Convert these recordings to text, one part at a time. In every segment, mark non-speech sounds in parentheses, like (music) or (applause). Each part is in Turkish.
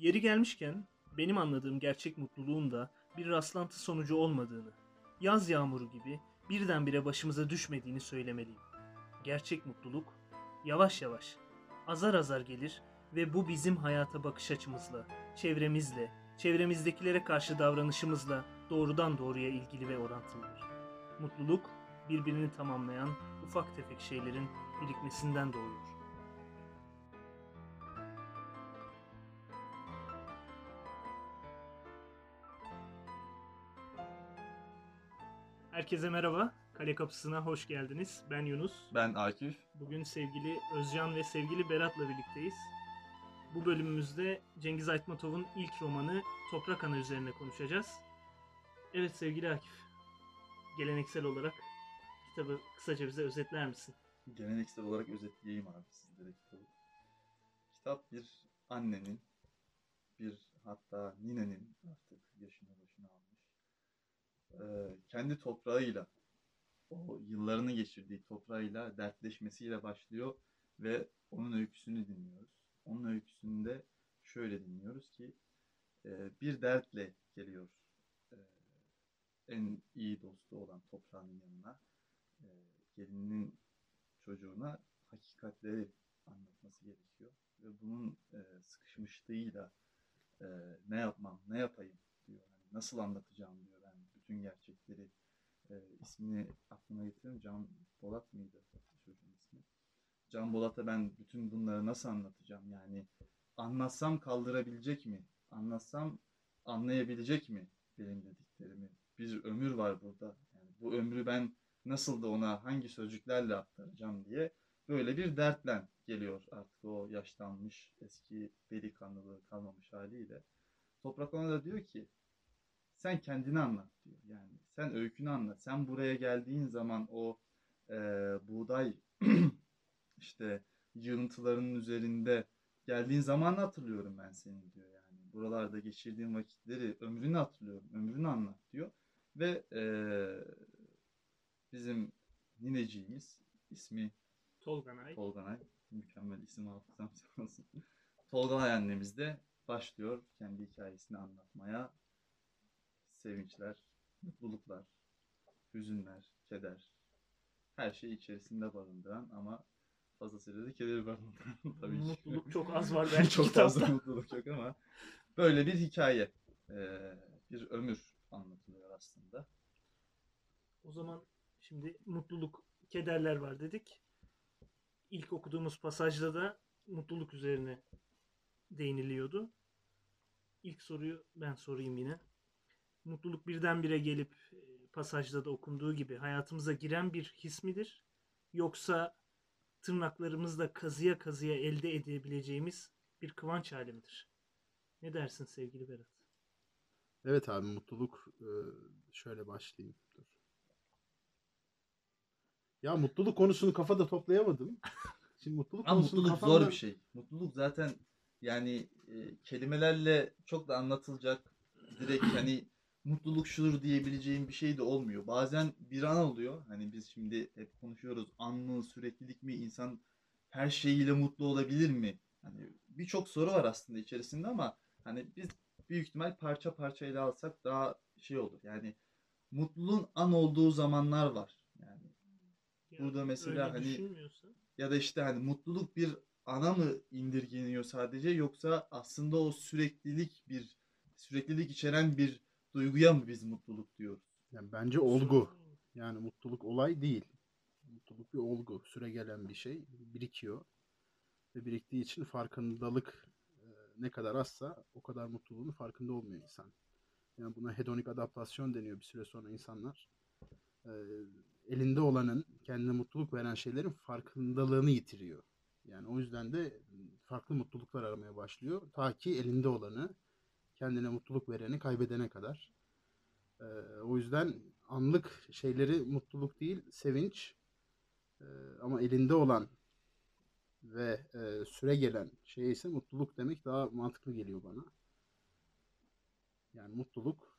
Yeri gelmişken benim anladığım gerçek mutluluğun da bir rastlantı sonucu olmadığını, yaz yağmuru gibi birdenbire başımıza düşmediğini söylemeliyim. Gerçek mutluluk yavaş yavaş, azar azar gelir ve bu bizim hayata bakış açımızla, çevremizle, çevremizdekilere karşı davranışımızla doğrudan doğruya ilgili ve orantılıdır. Mutluluk birbirini tamamlayan ufak tefek şeylerin birikmesinden doğuyor. Herkese merhaba. Kale Kapısı'na hoş geldiniz. Ben Yunus. Ben Akif. Bugün sevgili Özcan ve sevgili Berat'la birlikteyiz. Bu bölümümüzde Cengiz Aytmatov'un ilk romanı Toprak Ana üzerine konuşacağız. Evet sevgili Akif, geleneksel olarak kitabı kısaca bize özetler misin? Geleneksel olarak özetleyeyim abi sizlere kitabı. Kitap bir annenin, bir hatta ninenin artık yaşına başına almış. Ee, kendi toprağıyla, o yıllarını geçirdiği toprağıyla dertleşmesiyle başlıyor ve onun öyküsünü dinliyoruz. Onun öyküsünde şöyle dinliyoruz ki e, bir dertle geliyor e, en iyi dostu olan toprağının yanına. E, gelinin çocuğuna hakikatleri anlatması gerekiyor. Ve bunun e, sıkışmışlığıyla e, ne yapmam, ne yapayım diyor. Nasıl anlatacağım diyor bütün gerçekleri. E, ismini aklıma getiriyorum. Can Bolat mıydı çocuğun ismi? Can Bolat'a ben bütün bunları nasıl anlatacağım? Yani anlatsam kaldırabilecek mi? Anlatsam anlayabilecek mi benim dediklerimi? Bir ömür var burada. Yani bu ömrü ben nasıl da ona hangi sözcüklerle aktaracağım diye böyle bir dertle geliyor artık o yaşlanmış eski delikanlılığı kalmamış haliyle. Toprak ona da diyor ki sen kendini anlat diyor. Yani sen öykünü anlat. Sen buraya geldiğin zaman o e, buğday (clears throat) işte yığıntılarının üzerinde geldiğin zaman hatırlıyorum ben seni diyor yani. Buralarda geçirdiğin vakitleri, ömrünü hatırlıyorum. Ömrünü anlat diyor. Ve e, bizim nineciğimiz ismi Tolganay. Tolganay. Mükemmel isim hafızam (laughs) olsun. Tolganay annemiz de başlıyor kendi hikayesini anlatmaya. Sevinçler, mutluluklar, hüzünler, keder. Her şeyi içerisinde barındıran ama fazlasıyla da kederi barındıran (laughs) tabii ki. Mutluluk çok az var (laughs) belki çok kitapta. fazla mutluluk yok ama böyle bir hikaye. Ee, bir ömür anlatılıyor aslında. O zaman şimdi mutluluk, kederler var dedik. İlk okuduğumuz pasajda da mutluluk üzerine değiniliyordu. İlk soruyu ben sorayım yine. Mutluluk birdenbire gelip e, pasajda da okunduğu gibi hayatımıza giren bir his midir? Yoksa tırnaklarımızla kazıya kazıya elde edebileceğimiz bir kıvanç hali midir? Ne dersin sevgili Berat? Evet abi mutluluk e, şöyle başlayayım. Dur. Ya mutluluk konusunu kafada toplayamadım. (laughs) Şimdi mutluluk Ama konusunu mutluluk kafamda... zor bir şey. Mutluluk zaten yani e, kelimelerle çok da anlatılacak direkt hani mutluluk şudur diyebileceğim bir şey de olmuyor. Bazen bir an oluyor. Hani biz şimdi hep konuşuyoruz. An mı, süreklilik mi, insan her şeyiyle mutlu olabilir mi? Hani birçok soru var aslında içerisinde ama hani biz büyük ihtimal parça parça ele alsak daha şey olur. Yani mutluluğun an olduğu zamanlar var. Yani Ya, Burada mesela hani- ya da işte hani mutluluk bir ana mı indirgeniyor sadece yoksa aslında o süreklilik bir süreklilik içeren bir duyguya mı biz mutluluk diyoruz? Yani bence olgu. Yani mutluluk olay değil. Mutluluk bir olgu. Süre gelen bir şey. Birikiyor. Ve biriktiği için farkındalık e, ne kadar azsa o kadar mutluluğun farkında olmuyor insan. Yani buna hedonik adaptasyon deniyor bir süre sonra insanlar. e, elinde olanın kendine mutluluk veren şeylerin farkındalığını yitiriyor. Yani o yüzden de farklı mutluluklar aramaya başlıyor. Ta ki elinde olanı kendine mutluluk vereni kaybedene kadar. Ee, o yüzden anlık şeyleri mutluluk değil, sevinç. Ee, ama elinde olan ve e, süre gelen şey ise mutluluk demek daha mantıklı geliyor bana. Yani mutluluk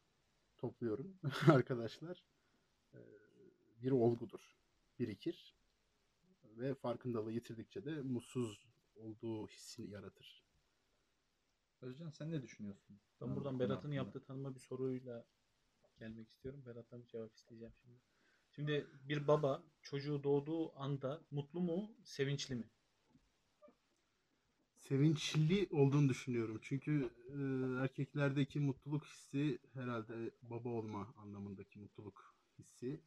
topluyorum (laughs) arkadaşlar. Ee, bir olgudur. Birikir ve farkındalığı yitirdikçe de mutsuz olduğu hissini yaratır. Özcan sen ne düşünüyorsun? Ben bu buradan Berat'ın yaptığı tanıma bir soruyla gelmek istiyorum. Berat'tan bir cevap isteyeceğim şimdi. Şimdi bir baba çocuğu doğduğu anda mutlu mu, sevinçli mi? Sevinçli olduğunu düşünüyorum. Çünkü e, erkeklerdeki mutluluk hissi herhalde baba olma anlamındaki mutluluk hissi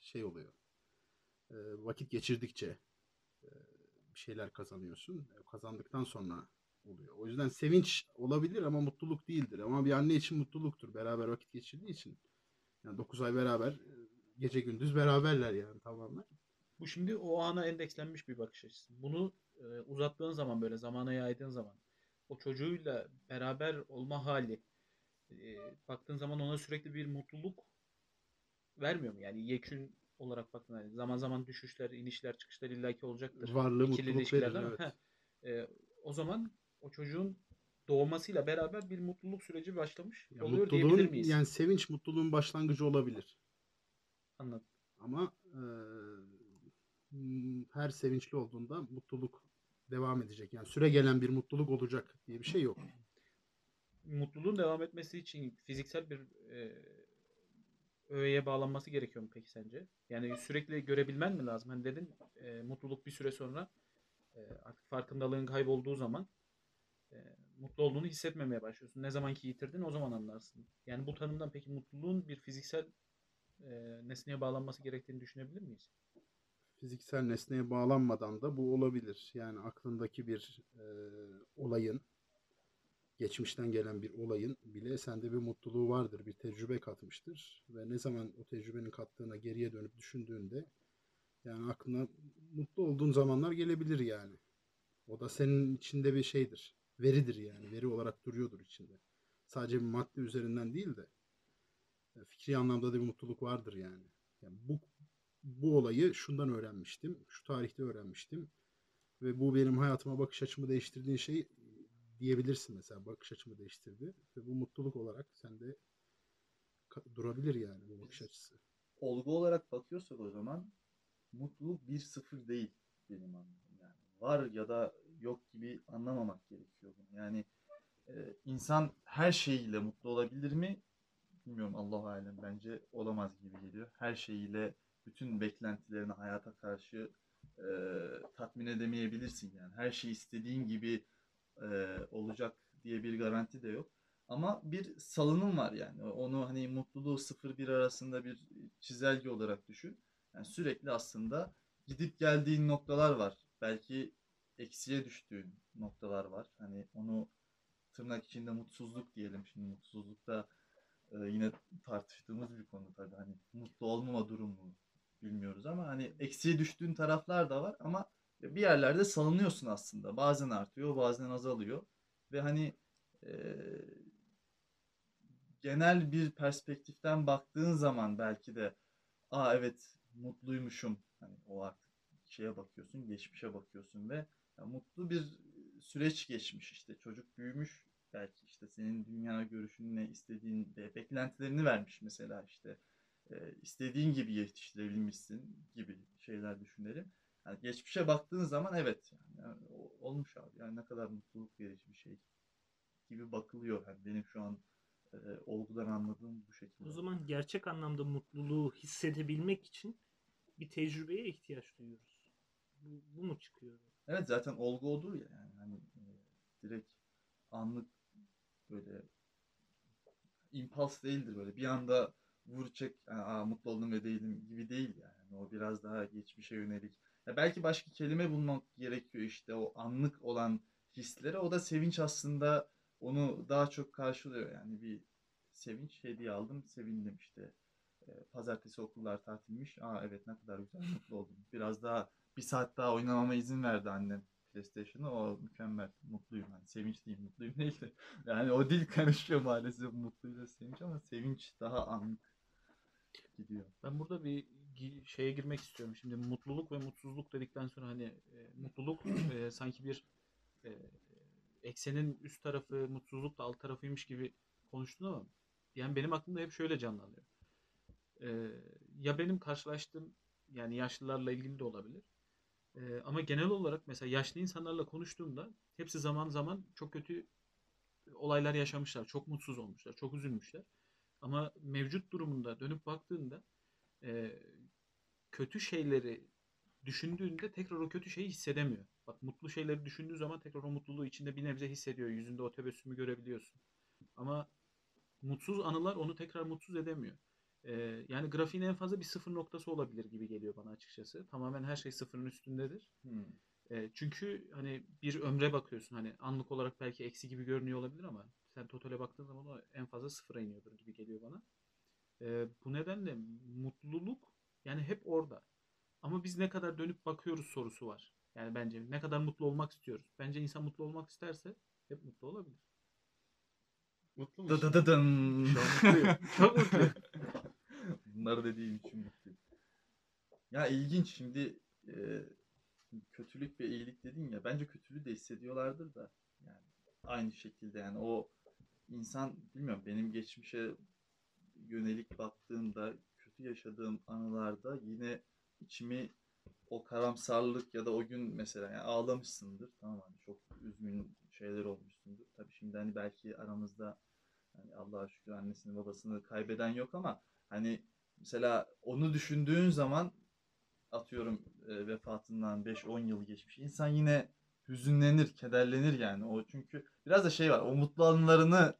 şey oluyor. E, vakit geçirdikçe e, bir şeyler kazanıyorsun. E, Kazandıktan sonra oluyor. O yüzden sevinç olabilir ama mutluluk değildir. Ama bir anne için mutluluktur. Beraber vakit geçirdiği için. Yani 9 ay beraber e, gece gündüz beraberler yani tamamen. Bu şimdi o ana endekslenmiş bir bakış açısı. Bunu e, uzattığın zaman böyle zamana yaydığın zaman o çocuğuyla beraber olma hali e, baktığın zaman ona sürekli bir mutluluk vermiyor mu? Yani yekün olarak baktığında hani zaman zaman düşüşler, inişler, çıkışlar illaki olacaktır. Varlığı İkili mutluluk verir, evet. heh, e, o zaman o çocuğun doğmasıyla beraber bir mutluluk süreci başlamış Ya oluyor diyebilir mutluluğun miyiz? yani sevinç mutluluğun başlangıcı olabilir. Anladım. Ama e, her sevinçli olduğunda mutluluk devam edecek. Yani süre gelen bir mutluluk olacak diye bir şey yok. mutluluğun devam etmesi için fiziksel bir e, öğeye bağlanması gerekiyor mu peki sence? Yani sürekli görebilmen mi lazım? Hani dedin e, mutluluk bir süre sonra e, artık farkındalığın kaybolduğu zaman e, mutlu olduğunu hissetmemeye başlıyorsun. Ne zaman ki yitirdin o zaman anlarsın. Yani bu tanımdan peki mutluluğun bir fiziksel e, nesneye bağlanması gerektiğini düşünebilir miyiz? Fiziksel nesneye bağlanmadan da bu olabilir. Yani aklındaki bir e, olayın, geçmişten gelen bir olayın bile sende bir mutluluğu vardır, bir tecrübe katmıştır. Ve ne zaman o tecrübenin kattığına geriye dönüp düşündüğünde yani aklına mutlu olduğun zamanlar gelebilir yani. O da senin içinde bir şeydir. Veridir yani. Veri olarak duruyordur içinde. Sadece bir madde üzerinden değil de e, fikri anlamda da bir mutluluk vardır yani. Yani bu bu olayı şundan öğrenmiştim. Şu tarihte öğrenmiştim. Ve bu benim hayatıma bakış açımı değiştirdiğin şey diyebilirsin mesela. Bakış açımı değiştirdi. Ve bu mutluluk olarak sende durabilir yani bu bakış açısı. olgu olarak bakıyorsak o zaman mutluluk 1-0 değil benim anladığım. Yani var ya da yok gibi anlamamak gerekiyor bunu. Yani e, insan her şeyiyle mutlu olabilir mi? Bilmiyorum Allah alem bence olamaz gibi geliyor. Her şeyiyle bütün beklentilerini hayata karşı e, tatmin edemeyebilirsin yani. Her şey istediğin gibi e, olacak diye bir garanti de yok. Ama bir salınım var yani. Onu hani mutluluğu 0-1 arasında bir çizelge olarak düşün. Yani sürekli aslında gidip geldiğin noktalar var. Belki eksiye düştüğün noktalar var. Hani onu tırnak içinde mutsuzluk diyelim. Şimdi mutsuzluk da e, yine tartıştığımız bir konu tabii. Hani mutlu olmama durumu bilmiyoruz ama hani eksiye düştüğün taraflar da var ama bir yerlerde salınıyorsun aslında. Bazen artıyor, bazen azalıyor. Ve hani e, genel bir perspektiften baktığın zaman belki de aa evet mutluymuşum. Hani o artık şeye bakıyorsun, geçmişe bakıyorsun ve mutlu bir süreç geçmiş işte çocuk büyümüş belki işte senin dünya görüşün ne istediğin ve beklentilerini vermiş mesela işte e, istediğin gibi yetiştirebilmişsin gibi şeyler düşünelim. Yani geçmişe baktığın zaman evet yani, olmuş abi yani ne kadar mutluluk verici bir şey gibi bakılıyor. Yani benim şu an e, olgudan anladığım bu şekilde. O zaman gerçek anlamda mutluluğu hissedebilmek için bir tecrübeye ihtiyaç duyuyoruz. Bu, bu mu çıkıyor? Evet zaten olgu odur ya yani hani e, direkt anlık böyle impuls değildir böyle. Bir anda vur çek yani, Aa, mutlu oldum ve değilim gibi değil yani. O biraz daha geçmişe yönelik. Ya belki başka kelime bulmak gerekiyor işte o anlık olan hislere. O da sevinç aslında onu daha çok karşılıyor. Yani bir sevinç hediye aldım sevindim işte. E, pazartesi okullar tatilmiş. Aa evet ne kadar güzel mutlu oldum. Biraz daha bir saat daha oynamama izin verdi annem PlayStation'ı. O mükemmel. Mutluyum. Yani sevinçliyim. Mutluyum (laughs) değil de. Yani o dil karışıyor maalesef mutluyla sevinç ama sevinç daha anlık gidiyor. Ben burada bir şeye girmek istiyorum. Şimdi mutluluk ve mutsuzluk dedikten sonra hani e, mutluluk e, sanki bir e, eksenin üst tarafı, mutsuzluk da alt tarafıymış gibi konuştun ama yani benim aklımda hep şöyle canlanıyor. E, ya benim karşılaştığım yani yaşlılarla ilgili de olabilir. E, ama genel olarak mesela yaşlı insanlarla konuştuğumda hepsi zaman zaman çok kötü olaylar yaşamışlar. Çok mutsuz olmuşlar. Çok üzülmüşler. Ama mevcut durumunda dönüp baktığında e, kötü şeyleri düşündüğünde tekrar o kötü şeyi hissedemiyor. Bak mutlu şeyleri düşündüğü zaman tekrar o mutluluğu içinde bir nebze hissediyor. Yüzünde o tebessümü görebiliyorsun. Ama mutsuz anılar onu tekrar mutsuz edemiyor. Ee, yani grafiğin en fazla bir sıfır noktası olabilir gibi geliyor bana açıkçası. Tamamen her şey sıfırın üstündedir. Hmm. E, çünkü hani bir ömre bakıyorsun hani anlık olarak belki eksi gibi görünüyor olabilir ama sen totale baktığın zaman o en fazla sıfıra iniyordur gibi geliyor bana. E, bu nedenle mutluluk yani hep orada. Ama biz ne kadar dönüp bakıyoruz sorusu var. Yani bence ne kadar mutlu olmak istiyoruz. Bence insan mutlu olmak isterse hep mutlu olabilir. Mutlu Dı dı dı dın. (laughs) Çok mutluyum. Bunları dediğim için mutluyum. Ya ilginç şimdi e, kötülük ve iyilik dedin ya bence kötülüğü de hissediyorlardır da yani aynı şekilde yani o insan bilmiyorum benim geçmişe yönelik baktığımda kötü yaşadığım anılarda yine içimi o karamsarlık ya da o gün mesela yani ağlamışsındır tamam hani çok üzgün şeyler olmuşsundur. Tabii şimdi hani belki aramızda hani Allah'a şükür annesini babasını kaybeden yok ama hani mesela onu düşündüğün zaman atıyorum e, vefatından 5-10 yıl geçmiş. İnsan yine hüzünlenir, kederlenir yani. O çünkü biraz da şey var. O mutlu anılarını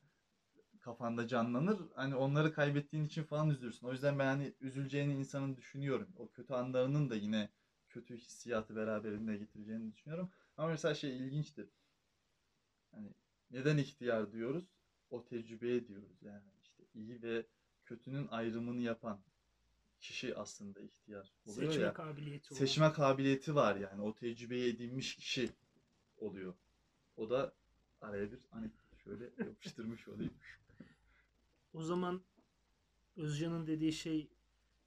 kafanda canlanır. Hani onları kaybettiğin için falan üzülürsün. O yüzden ben hani üzüleceğini insanın düşünüyorum. O kötü anlarının da yine kötü hissiyatı beraberinde getireceğini düşünüyorum. Ama mesela şey ilginçtir. Hani neden ihtiyar diyoruz? O tecrübeye diyoruz yani. işte iyi ve kötünün ayrımını yapan kişi aslında ihtiyar oluyor Seçme ya. kabiliyeti olan. Seçme kabiliyeti var yani. O tecrübeyi edinmiş kişi oluyor. O da araya bir anekdot şöyle yapıştırmış olayım. (laughs) O zaman Özcan'ın dediği şey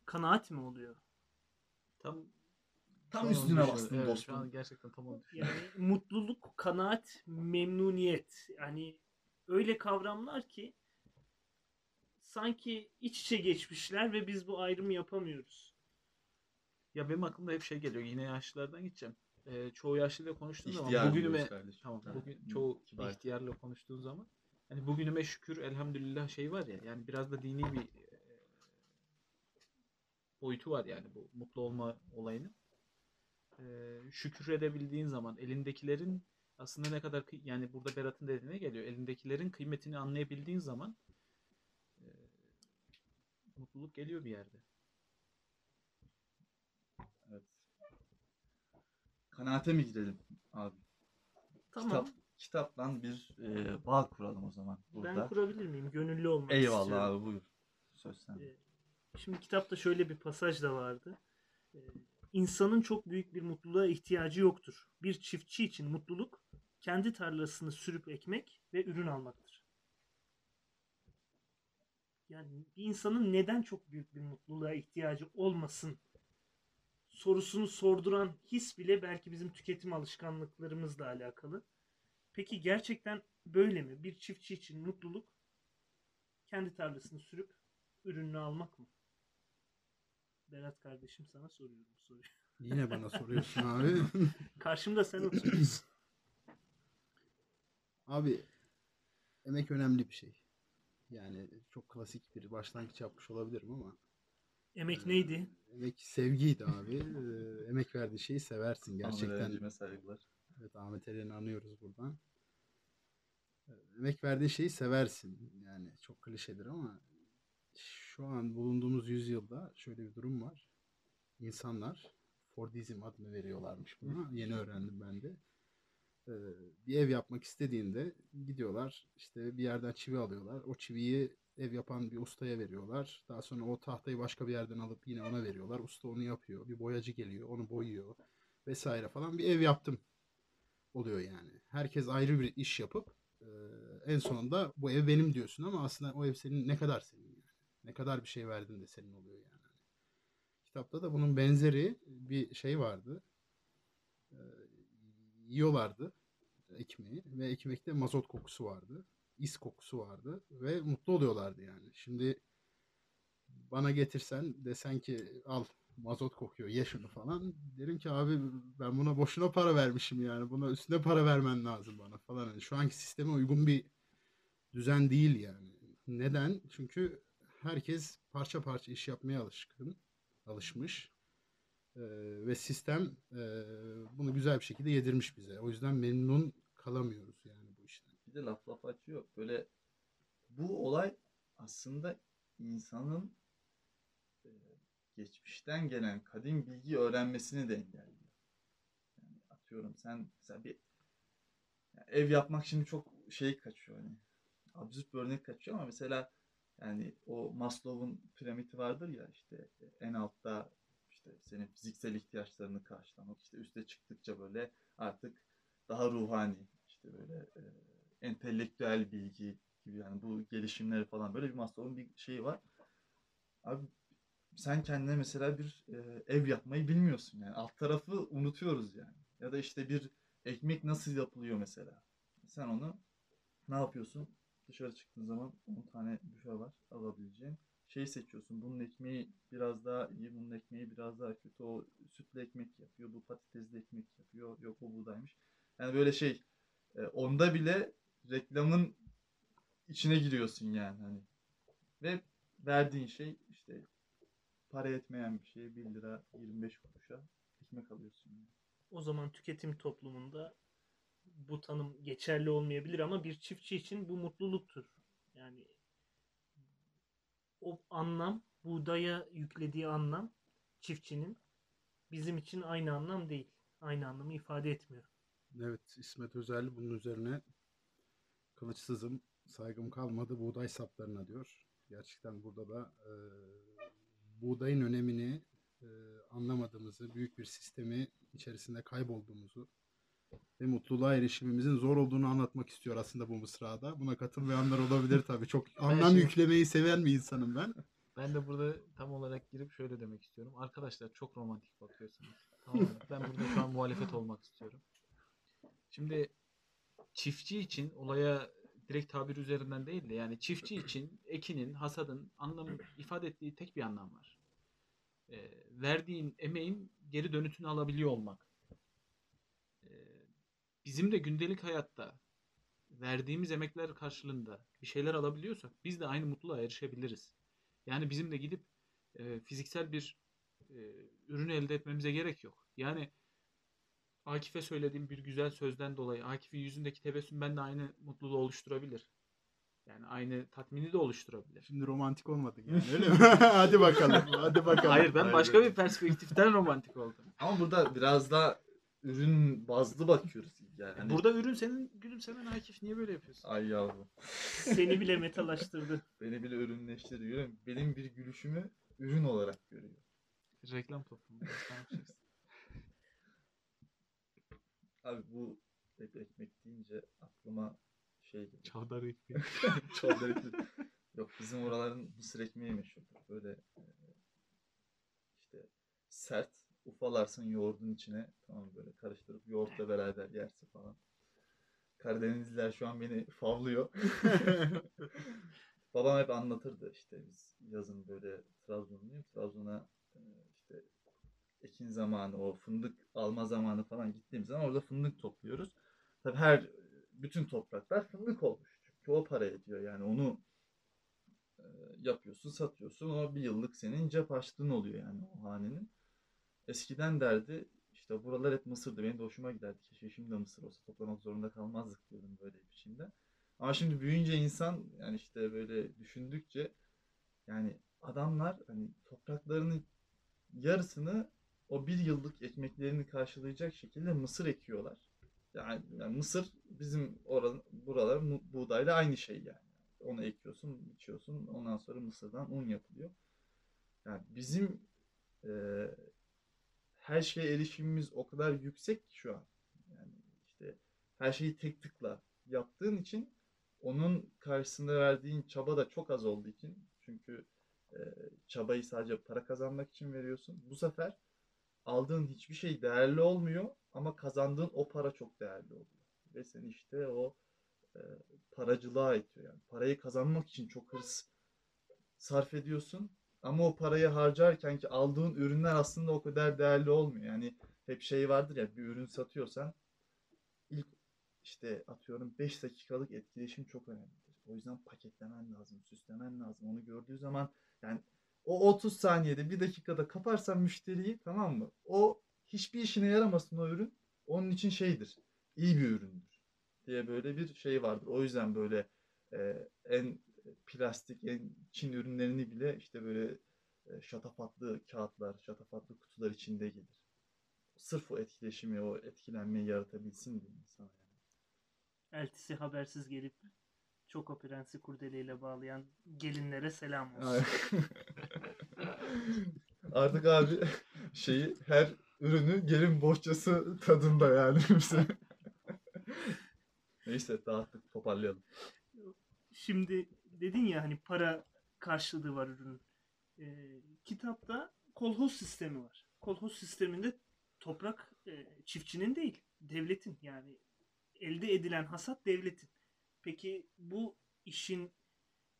kanaat mi oluyor? Tam Tam an üstüne bastın. Evet, dostum. Şu an gerçekten tam onu düşünüyorum. Yani mutluluk, kanaat, memnuniyet. Yani öyle kavramlar ki sanki iç içe geçmişler ve biz bu ayrımı yapamıyoruz. Ya benim aklımda hep şey geliyor. Yine yaşlılardan gideceğim. Ee, çoğu yaşlıyla konuştuğum zaman İhtiyar bugünüme diyoruz kardeşim. tamam Ha, bugün çoğu kibar. ihtiyarla konuştuğun zaman hani bugünüme şükür elhamdülillah şey var ya yani biraz da dini bir e, boyutu var yani bu mutlu olma olayının. Ee, şükredebildiğin zaman elindekilerin aslında ne kadar yani burada Berat'ın dediğine geliyor. Elindekilerin kıymetini anlayabildiğin zaman mutluluk geliyor bir yerde. Evet. Kanaate mi gidelim abi? Tamam. Kitap, kitapla bir e, bağ kuralım o zaman burada. Ben kurabilir miyim? Gönüllü olmak Eyvallah istiyorum. abi buyur. Söz sende. Ee, Şimdi kitapta şöyle bir pasaj da vardı. Ee, İnsanın çok büyük bir mutluluğa ihtiyacı yoktur. Bir çiftçi için mutluluk kendi tarlasını sürüp ekmek ve ürün almaktır. Yani bir insanın neden çok büyük bir mutluluğa ihtiyacı olmasın sorusunu sorduran his bile belki bizim tüketim alışkanlıklarımızla alakalı. Peki gerçekten böyle mi? Bir çiftçi için mutluluk kendi tarlasını sürüp ürününü almak mı? Berat kardeşim sana soruyorum soruyu. (laughs) Yine bana soruyorsun abi. (laughs) Karşımda sen oturuyorsun. Abi emek önemli bir şey. Yani çok klasik bir başlangıç yapmış olabilirim ama Emek neydi? emek sevgiydi abi. Ee, emek verdiği şeyi seversin Gerçekten. gerçekten. saygılar. Evet Ahmet Eren'i anıyoruz buradan. Ee, Emek verdiği şeyi seversin. Yani çok klişedir ama şu an bulunduğumuz yüzyılda şöyle bir durum var. İnsanlar Fordizm adını veriyorlarmış buna. Yeni öğrendim ben de. Bir ev yapmak istediğinde gidiyorlar işte bir yerden çivi alıyorlar. O çiviyi ev yapan bir ustaya veriyorlar. Daha sonra o tahtayı başka bir yerden alıp yine ona veriyorlar. Usta onu yapıyor. Bir boyacı geliyor, onu boyuyor vesaire falan. Bir ev yaptım oluyor yani. Herkes ayrı bir iş yapıp en sonunda bu ev benim diyorsun ama aslında o ev senin ne kadar senin yani. Ne kadar bir şey verdin de senin oluyor yani. Kitapta da bunun benzeri bir şey vardı. Yiyorlardı ekmeği ve ekmekte mazot kokusu vardı. is kokusu vardı ve mutlu oluyorlardı yani. Şimdi bana getirsen desen ki al mazot kokuyor ye şunu falan derim ki abi ben buna boşuna para vermişim yani buna üstüne para vermen lazım bana falan. Yani şu anki sisteme uygun bir düzen değil yani. Neden? Çünkü herkes parça parça iş yapmaya alışkın, alışmış. Ee, ve sistem e, bunu güzel bir şekilde yedirmiş bize. O yüzden memnun kalamıyoruz yani bu işten. Bir de laf laf açıyor. Böyle bu olay aslında insanın e, geçmişten gelen kadim bilgi öğrenmesini de engelliyor. Yani atıyorum sen mesela bir yani ev yapmak şimdi çok şey kaçıyor hani absürt bir örnek kaçıyor ama mesela yani o Maslow'un piramidi vardır ya işte en altta işte senin fiziksel ihtiyaçlarını karşılamak işte üste çıktıkça böyle artık daha ruhani işte böyle e, entelektüel bilgi gibi yani bu gelişimleri falan böyle bir Maslow'un bir şeyi var. Abi sen kendine mesela bir e, ev yapmayı bilmiyorsun yani alt tarafı unutuyoruz yani. Ya da işte bir ekmek nasıl yapılıyor mesela. Sen onu ne yapıyorsun? Dışarı çıktığın zaman 10 tane büfe var alabileceğin. Şey seçiyorsun. Bunun ekmeği biraz daha iyi, bunun ekmeği biraz daha kötü. O sütlü ekmek yapıyor, bu patatesli ekmek yapıyor. Yok o buğdaymış. Yani böyle şey e, onda bile reklamın içine giriyorsun yani hani. Ve verdiğin şey işte para etmeyen bir şey 1 lira 25 kuruşa ekmek alıyorsun. Yani. O zaman tüketim toplumunda bu tanım geçerli olmayabilir ama bir çiftçi için bu mutluluktur. Yani o anlam, buğdaya yüklediği anlam çiftçinin bizim için aynı anlam değil. Aynı anlamı ifade etmiyor. Evet İsmet Özel bunun üzerine kılıçsızım, saygım kalmadı buğday saplarına diyor. Gerçekten burada da e, buğdayın önemini e, anlamadığımızı, büyük bir sistemi içerisinde kaybolduğumuzu ve mutluluğa erişimimizin zor olduğunu anlatmak istiyor aslında bu mısrada. Buna katılmayanlar olabilir tabii. Çok anlam şimdi- yüklemeyi seven bir insanım ben. Ben de burada tam olarak girip şöyle demek istiyorum. Arkadaşlar çok romantik bakıyorsunuz. Tamam? Ben burada şu an muhalefet olmak istiyorum. Şimdi çiftçi için olaya direkt tabir üzerinden değil de yani çiftçi için ekinin, hasadın anlam ifade ettiği tek bir anlam var. Ee, verdiğin emeğin geri dönütünü alabiliyor olmak. Bizim de gündelik hayatta verdiğimiz emekler karşılığında bir şeyler alabiliyorsak biz de aynı mutluluğa erişebiliriz. Yani bizim de gidip e, fiziksel bir e, ürün elde etmemize gerek yok. Yani Akif'e söylediğim bir güzel sözden dolayı Akif'in yüzündeki tebessüm bende aynı mutluluğu oluşturabilir. Yani aynı tatmini de oluşturabilir. Şimdi romantik olmadı yani öyle mi? (laughs) hadi bakalım. Hadi bakalım. Hayır ben Hayır. başka bir perspektiften romantik oldum. Ama burada biraz daha ürün bazlı bakıyoruz. Yani hani- Burada ürün senin gülümsemen Akif niye böyle yapıyorsun? Ay yavrum. Seni bile metalaştırdı. (laughs) Beni bile ürünleştiriyor. Benim bir gülüşümü ürün olarak görüyor. Reklam toplumu. Abi bu hep ekmek deyince aklıma şey geliyor. Çavdar ekmeği. (laughs) Çavdar ekmek. Yok bizim oraların mısır ekmeği meşhurdur. Böyle e, işte sert ufalarsın yoğurdun içine tamam böyle karıştırıp yoğurtla beraber yersin falan. Karadenizliler şu an beni favlıyor. (laughs) Babam hep anlatırdı işte biz yazın böyle Trabzonluyum. Trabzon'a e, işte ekin zamanı o fındık alma zamanı falan gittiğimiz zaman orada fındık topluyoruz. Tabii her bütün topraklar fındık olmuş. Çünkü o para ediyor yani onu e, yapıyorsun, satıyorsun. O bir yıllık senin cep harçlığın oluyor yani o hanenin. Eskiden derdi işte buralar hep Mısır'dı. Benim de hoşuma giderdi. Keşke şimdi de Mısır olsa toplamak zorunda kalmazdık diyordum böyle biçimde. Ama şimdi büyüyünce insan yani işte böyle düşündükçe yani adamlar hani topraklarının yarısını o bir yıllık ekmeklerini karşılayacak şekilde mısır ekiyorlar. Yani, yani mısır bizim oran, buralar buğdayla aynı şey yani. Onu ekiyorsun, biçiyorsun. Ondan sonra mısırdan un yapılıyor. Yani bizim e, her şeye erişimimiz o kadar yüksek ki şu an. Yani işte her şeyi tek tıkla yaptığın için onun karşısında verdiğin çaba da çok az olduğu için çünkü e, çabayı sadece para kazanmak için veriyorsun. Bu sefer aldığın hiçbir şey değerli olmuyor ama kazandığın o para çok değerli oluyor. Ve seni işte o e, paracılığa itiyor yani. Parayı kazanmak için çok hırs sarf ediyorsun ama o parayı harcarken ki aldığın ürünler aslında o kadar değerli olmuyor. Yani hep şey vardır ya bir ürün satıyorsan ilk işte atıyorum 5 dakikalık etkileşim çok önemlidir. O yüzden paketlemen lazım, süslemen lazım. Onu gördüğü zaman yani o 30 saniyede bir dakikada kaparsan müşteriyi tamam mı? O hiçbir işine yaramasın o ürün. Onun için şeydir. iyi bir üründür diye böyle bir şey vardır. O yüzden böyle e, en plastik, en Çin ürünlerini bile işte böyle e, şatafatlı kağıtlar, şatafatlı kutular içinde gelir. Sırf o etkileşimi, o etkilenmeyi yaratabilsin diye insan yani. Eltisi habersiz gelip Çoko Prensi kurdeleyle bağlayan gelinlere selam olsun. (laughs) Artık abi şeyi her ürünü gelin bohçası tadında yani. (laughs) Neyse dağıttık toparlayalım. Şimdi dedin ya hani para karşılığı var ürünün. Ee, kitapta kolhoz sistemi var. Kolhoz sisteminde toprak e, çiftçinin değil, devletin yani elde edilen hasat devletin. Peki bu işin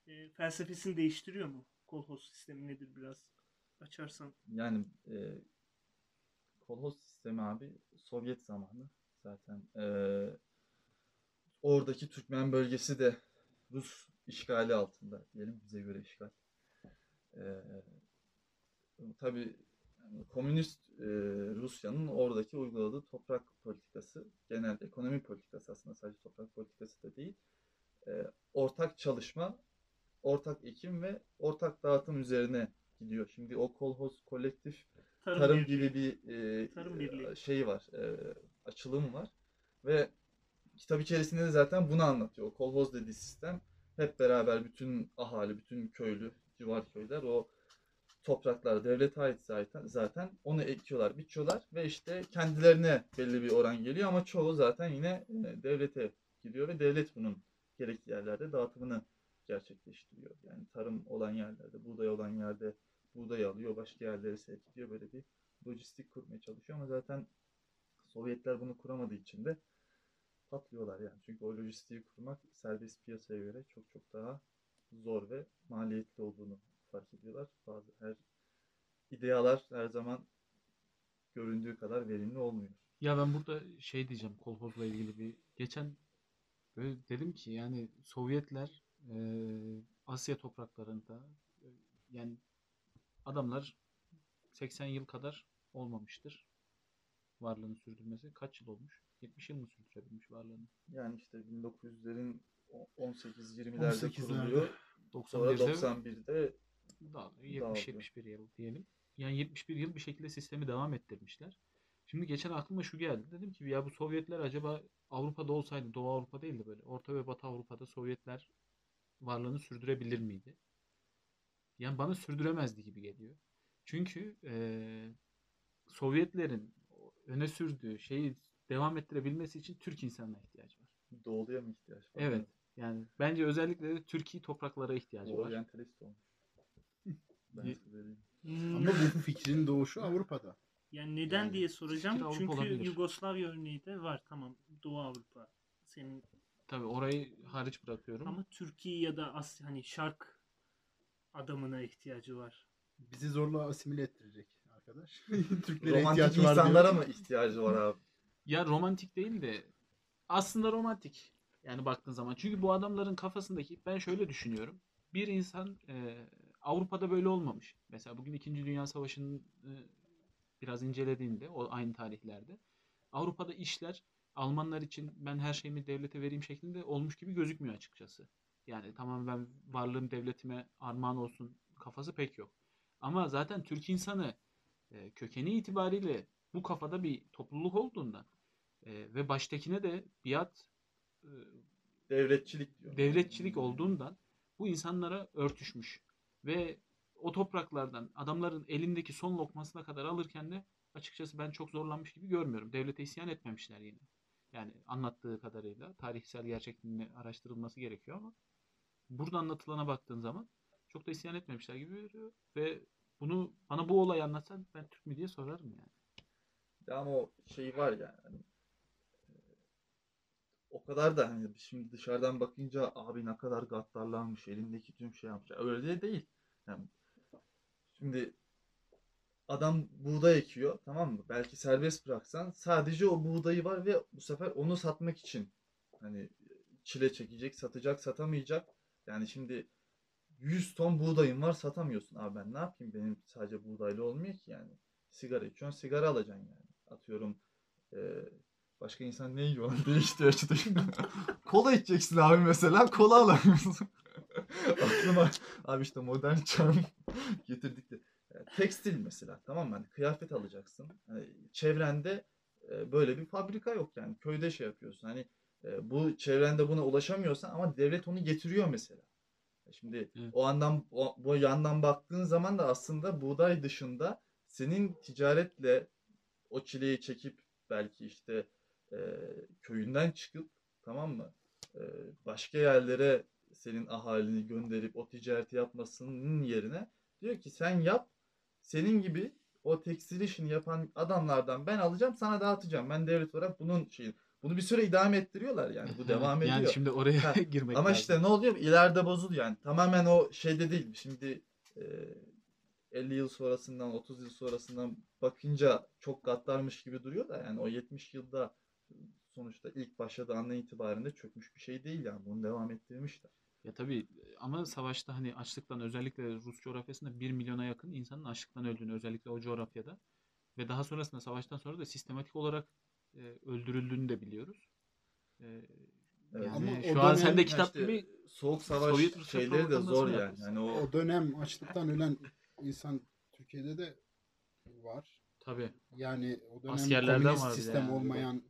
e, felsefesini değiştiriyor mu? Kolhoz sistemi nedir biraz açarsan. Yani e, kolhoz sistemi abi Sovyet zamanı zaten. E, oradaki Türkmen bölgesi de Rus işgali altında diyelim bize göre işgal. E, tabii yani komünist e, Rusya'nın oradaki uyguladığı toprak politikası, genel ekonomi politikası aslında sadece toprak politikası da değil. E, ortak çalışma, ortak ekim ve ortak dağıtım üzerine gidiyor. Şimdi o kolhoz kolektif Tarım, tarım birliği. gibi bir e, Tarım birliği. şey var, e, açılım var ve kitap içerisinde de zaten bunu anlatıyor. O kolhoz dediği sistem hep beraber bütün ahali, bütün köylü, civar köyler o topraklar devlete ait zaten zaten onu ekiyorlar, biçiyorlar ve işte kendilerine belli bir oran geliyor ama çoğu zaten yine e, devlete gidiyor ve devlet bunun gerekli yerlerde dağıtımını gerçekleştiriyor. Yani tarım olan yerlerde, buğday olan yerde buğday alıyor, başka yerlere sevk ediyor. Böyle bir lojistik kurmaya çalışıyor ama zaten Sovyetler bunu kuramadığı için de patlıyorlar yani. Çünkü o lojistiği kurmak serbest piyasaya göre çok çok daha zor ve maliyetli olduğunu fark ediyorlar. Bazı her idealar her zaman göründüğü kadar verimli olmuyor. Ya ben burada şey diyeceğim kolhozla ilgili bir geçen böyle dedim ki yani Sovyetler e, Asya topraklarında e, yani adamlar 80 yıl kadar olmamıştır varlığını sürdürmesi. Kaç yıl olmuş? 70 yıl mı sürdürebilmiş varlığını? Yani işte 1900'lerin 18-20'lerde 18'lerde. kuruluyor. Sonra 91'de 91'de dağılıyor. Dağıldı. 70-71 yıl diyelim. Yani 71 yıl bir şekilde sistemi devam ettirmişler. Şimdi geçen aklıma şu geldi. Dedim ki ya bu Sovyetler acaba Avrupa'da olsaydı, Doğu Avrupa değil de böyle Orta ve Batı Avrupa'da Sovyetler varlığını sürdürebilir miydi? Yani bana sürdüremezdi gibi geliyor. Çünkü eee, Sovyetlerin öne sürdüğü şeyi devam ettirebilmesi için Türk insanına ihtiyacı var. doğuluya mı ihtiyaç var? Evet. Yani bence özellikle de Türkiye topraklara ihtiyacı var. oryantalist olmuş. (laughs) Ben Ye- size diyeyim. Hmm, Ama bu fikrin doğuşu Avrupa'da. yani neden Yani diye soracağım. Avrupa Çünkü olabilir. Yugoslavya örneği de var. Tamam. Doğu Avrupa. Senin Tabii orayı hariç bırakıyorum. ama Türkiye ya da Asya hani şark adamına ihtiyacı var. Bizi zorla asimile ettirecek arkadaş. (laughs) Türklere Romantik ihtiyaç var insanlara diyor. mı ihtiyacı var abi? Ya romantik değil de aslında romantik. Yani baktığın zaman. Çünkü bu adamların kafasındaki ben şöyle düşünüyorum. Bir insan e, Avrupa'da böyle olmamış. Mesela bugün 2. Dünya Savaşı'nı e, biraz incelediğinde o aynı tarihlerde Avrupa'da işler Almanlar için ben her şeyimi devlete vereyim şeklinde olmuş gibi gözükmüyor açıkçası. Yani tamam ben varlığım devletime armağan olsun kafası pek yok. Ama zaten Türk insanı e, kökeni itibariyle bu kafada bir topluluk olduğundan e, ve baştakine de biat e, Devletçilik diyor. devletçilik olduğundan bu insanlara örtüşmüş ve o topraklardan adamların elindeki son lokmasına kadar alırken de açıkçası ben çok zorlanmış gibi görmüyorum. Devlete isyan etmemişler yine. Yani anlattığı kadarıyla tarihsel gerçekliğini araştırılması gerekiyor ama burada anlatılana baktığın zaman çok da isyan etmemişler gibi görüyor ve bunu bana bu olayı anlatsan ben Türk mü diye sorarım yani. Ya ama o şey var yani. e, o kadar da hani şimdi dışarıdan bakınca abi ne kadar gaddarlanmış elindeki tüm şey yapmış. Öyle de değil. Yani şimdi adam buğday ekiyor tamam mı? Belki serbest bıraksan sadece o buğdayı var ve bu sefer onu satmak için hani çile çekecek, satacak, satamayacak. Yani şimdi 100 ton buğdayın var satamıyorsun. Abi ben ne yapayım? Benim sadece buğdayla olmuyor ki yani. Sigara içiyorsun, sigara alacaksın yani. Atıyorum e, başka insan ne yiyor? (laughs) Değişti açıdan. (laughs) kola içeceksin abi mesela. Kola alamıyorsun. (laughs) Aklıma abi işte modern çağın getirdik de. E, Tekstil mesela tamam mı? Hani kıyafet alacaksın. Hani çevrende e, böyle bir fabrika yok yani. Köyde şey yapıyorsun. Hani e, bu çevrende buna ulaşamıyorsan ama devlet onu getiriyor mesela. E, Şimdi Evet. o andan o, bu yandan baktığın zaman da aslında buğday dışında senin ticaretle o çileyi çekip belki işte e, köyünden çıkıp tamam mı? E, başka yerlere senin ahalini gönderip o ticareti yapmasının yerine diyor ki sen yap senin gibi o tekstil işini yapan adamlardan ben alacağım sana dağıtacağım. Ben devlet olarak bunun şeyi bunu bir süre idame ettiriyor yani bu (laughs) devam ediyor. Yani şimdi oraya Ha, (laughs) girmek Ama lazım. işte ne oluyor? İleride bozuluyor yani. Tamamen o şeyde değil. Şimdi e, 50 yıl sonrasından 30 yıl sonrasından bakınca çok katlarmış gibi duruyor da yani o 70 yılda sonuçta ilk başladığı andan itibaren de çökmüş bir şey değil yani. Bunu devam ettirmişler. Ya tabii ama savaşta hani açlıktan özellikle Rus coğrafyasında 1 milyona yakın insanın açlıktan öldüğünü özellikle o coğrafyada ve daha sonrasında savaştan sonra da sistematik olarak e, öldürüldüğünü de biliyoruz. E, Evet. yani Ama şu o an sende kitap işte gibi soğuk savaş Sovyet şeyleri de zor yani. Yani o, O dönem açlıktan ölen insan Türkiye'de de var. tabii Yani o dönem Askerlerden komünist bir sistem yani. olmayan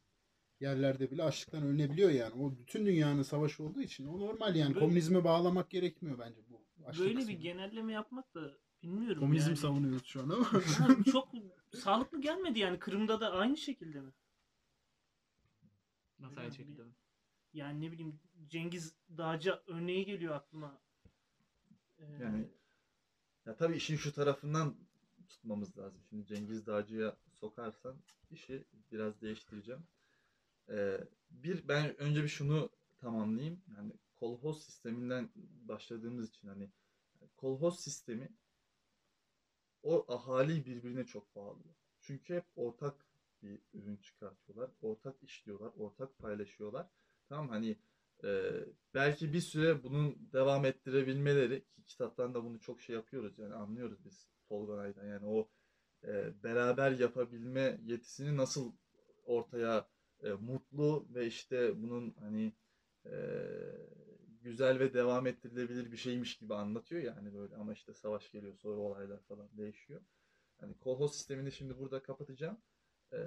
yerlerde bile açlıktan ölünebiliyor yani. O bütün dünyanın savaşı olduğu için o normal yani. Böyle- Komünizme bağlamak gerekmiyor bence bu açlık Böyle bir kısmını. genelleme yapmak da bilmiyorum Komünizm yani. savunuyoruz şu an ama. (laughs) Ha, çok sağlıklı gelmedi yani. Kırım'da da aynı şekilde mi? nasıl aynı mi? şekilde. Yani ne bileyim Cengiz Dağcı örneği geliyor aklıma. Ee, Yani ya tabii işin şu tarafından tutmamız lazım. Şimdi Cengiz Dağcı'ya sokarsan işi biraz değiştireceğim. Ee, bir ben önce bir şunu tamamlayayım. Yani kolhoz sisteminden başladığımız için hani kolhoz sistemi o ahali birbirine çok bağlıyor. Çünkü hep ortak bir ürün çıkartıyorlar. Ortak işliyorlar. Ortak paylaşıyorlar. Tamam hani e, belki bir süre bunun devam ettirebilmeleri ki kitaptan da bunu çok şey yapıyoruz yani anlıyoruz biz Tolga'yla yani o e, beraber yapabilme yetisini nasıl ortaya e, mutlu ve işte bunun hani e, güzel ve devam ettirilebilir bir şeymiş gibi anlatıyor yani böyle ama işte savaş geliyor sonra olaylar falan değişiyor. Yani kolhoz sistemini şimdi burada kapatacağım. E,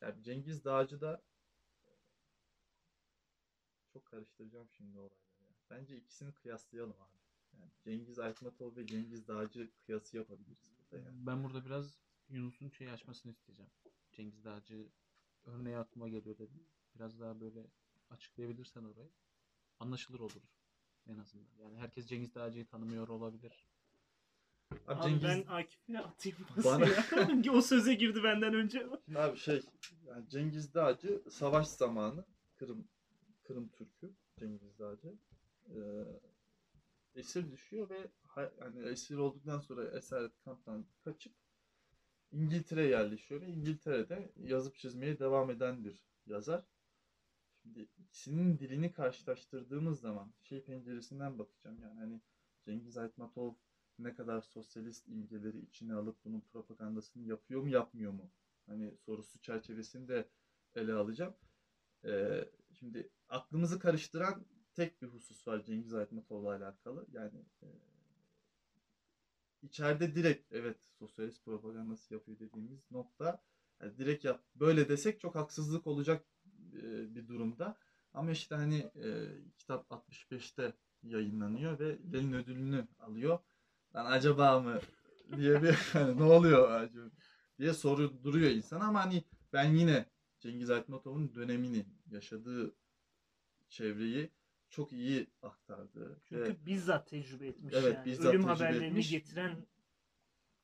yani Cengiz Dağcı da çok karıştıracağım şimdi olayları. ya. Bence ikisini kıyaslayalım abi. Yani Cengiz Aytmatov ve Cengiz Dağcı kıyası yapabiliriz burada yani. Ben burada biraz Yunus'un şey açmasını isteyeceğim. Cengiz Dağcı örneği aklıma geliyor dedim. Biraz daha böyle açıklayabilirsen orayı. Anlaşılır olur en azından. Yani herkes Cengiz Dağcı'yı tanımıyor olabilir. Abi, Abi Cengiz ben Akif'e atayım (laughs) Bana- Bana... o söze girdi benden önce. Şimdi abi şey yani Cengiz Dağcı savaş zamanı Kırım Kırım Türk'ü Cengiz ee, esir düşüyor ve yani esir olduktan sonra esaret kamptan kaçıp İngiltere'ye yerleşiyor ve İngiltere'de yazıp çizmeye devam eden bir yazar. Şimdi ikisinin dilini karşılaştırdığımız zaman şey penceresinden bakacağım yani hani Cengiz Aytmatov ne kadar sosyalist imgeleri içine alıp bunun propagandasını yapıyor mu yapmıyor mu? Hani sorusu çerçevesinde ele alacağım. Ee, şimdi aklımızı karıştıran tek bir husus var Cengiz Aytmatov'la alakalı. Yani e, içeride direkt evet sosyalist propagandası yapıyor dediğimiz nokta yani direkt yap böyle desek çok haksızlık olacak e, bir durumda. Ama işte hani e, kitap 65'te yayınlanıyor ve Lenin ödülünü alıyor. Lan acaba mı diye bir (laughs) hani ne oluyor acaba diye soru duruyor insan ama hani ben yine Cengiz Aytmatov'un dönemini yaşadığı çevreyi çok iyi aktardı. Çünkü Ve bizzat tecrübe etmiş Evet, yani. bizzat Ölüm tecrübe haberlerini etmiş. getiren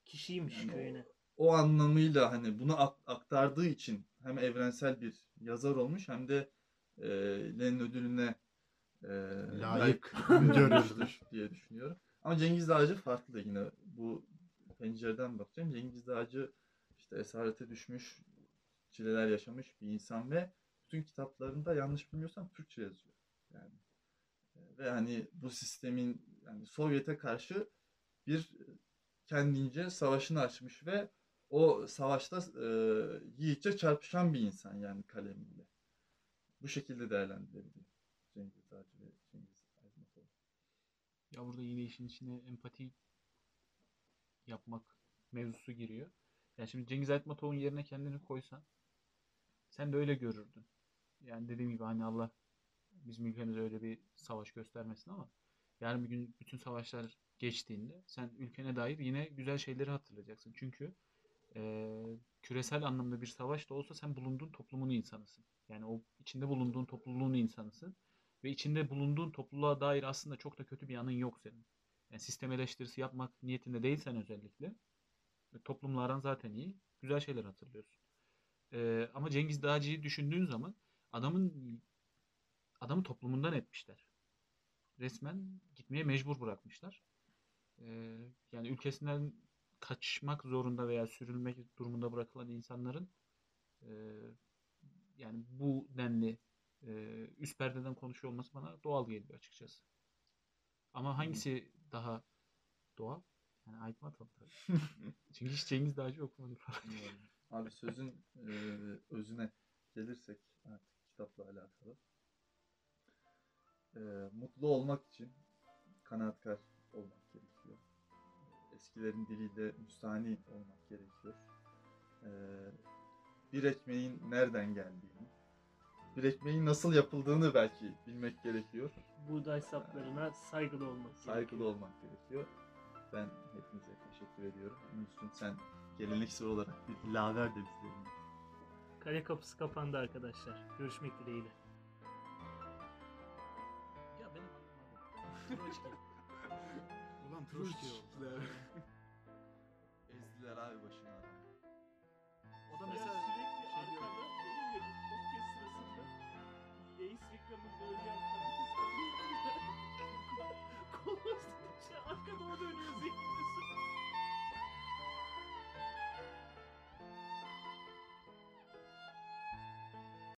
kişiymiş Yani o- köyüne. o anlamıyla hani bunu ak- aktardığı için hem evrensel bir yazar olmuş hem de e, Lenin ödülüne e, Layık (laughs) görülmüştür diye düşünüyorum. Ama Cengiz Dağcı farklı yine bu pencereden bakacağım. Cengiz Dağcı işte esarete düşmüş, çileler yaşamış bir insan ve bütün kitaplarında yanlış bilmiyorsam Türkçe yazıyor. yani. E, Ve hani bu sistemin yani Sovyet'e karşı bir e, kendince savaşını açmış ve o savaşta e, yiğitçe çarpışan bir insan yani kalemiyle. Bu şekilde değerlendirilebiliyor Cengiz Dağcı ve Cengiz Aytmatov. Ya burada yine işin içine empati yapmak mevzusu giriyor. Yani şimdi Cengiz Aytmatov'un yerine kendini koysan sen de öyle görürdün. Yani dediğim gibi hani Allah bizim ülkemize öyle bir savaş göstermesin ama yarın bir gün bütün savaşlar geçtiğinde sen ülkene dair yine güzel şeyleri hatırlayacaksın. Çünkü eee, küresel anlamda bir savaş da olsa sen bulunduğun toplumun insanısın. Yani o içinde bulunduğun topluluğun insanısın. Ve içinde bulunduğun topluluğa dair aslında çok da kötü bir yanın yok senin. Yani sistem eleştirisi yapmak niyetinde değilsen özellikle e, toplumla aran zaten iyi. Güzel şeyler hatırlıyorsun. Ee, ama Cengiz Dağcı'yı düşündüğün zaman adamın adamı toplumundan etmişler. Resmen gitmeye mecbur bırakmışlar. Ee, yani ülkesinden kaçmak zorunda veya sürülmek durumunda bırakılan insanların e, yani bu denli e, üst perdeden konuşuyor olması bana doğal geliyor açıkçası. Ama hangisi daha doğal? Yani Aytmatov tabii. (laughs) Çünkü hiç Cengiz Dağcı okumadım falan. Abi sözün e, özüne gelirsek artık kitapla alakalı. E, mutlu olmak için kanaatkar olmak gerekiyor. Eskilerin diliyle müstahni olmak gerekiyor. E, bir ekmeğin nereden geldiğini, bir ekmeğin nasıl yapıldığını belki bilmek gerekiyor. Buğday saplarına saygılı olmak Saygılı gerekiyor. olmak gerekiyor. Ben hepinize teşekkür ediyorum. Müslüm sen geleneksel olarak bir laver de bizlerin. Kale kapısı kapandı arkadaşlar. Görüşmek dileğiyle. Ya benim anlamadım. (laughs) Ulan Ezdiler abi başına adam. O da mesela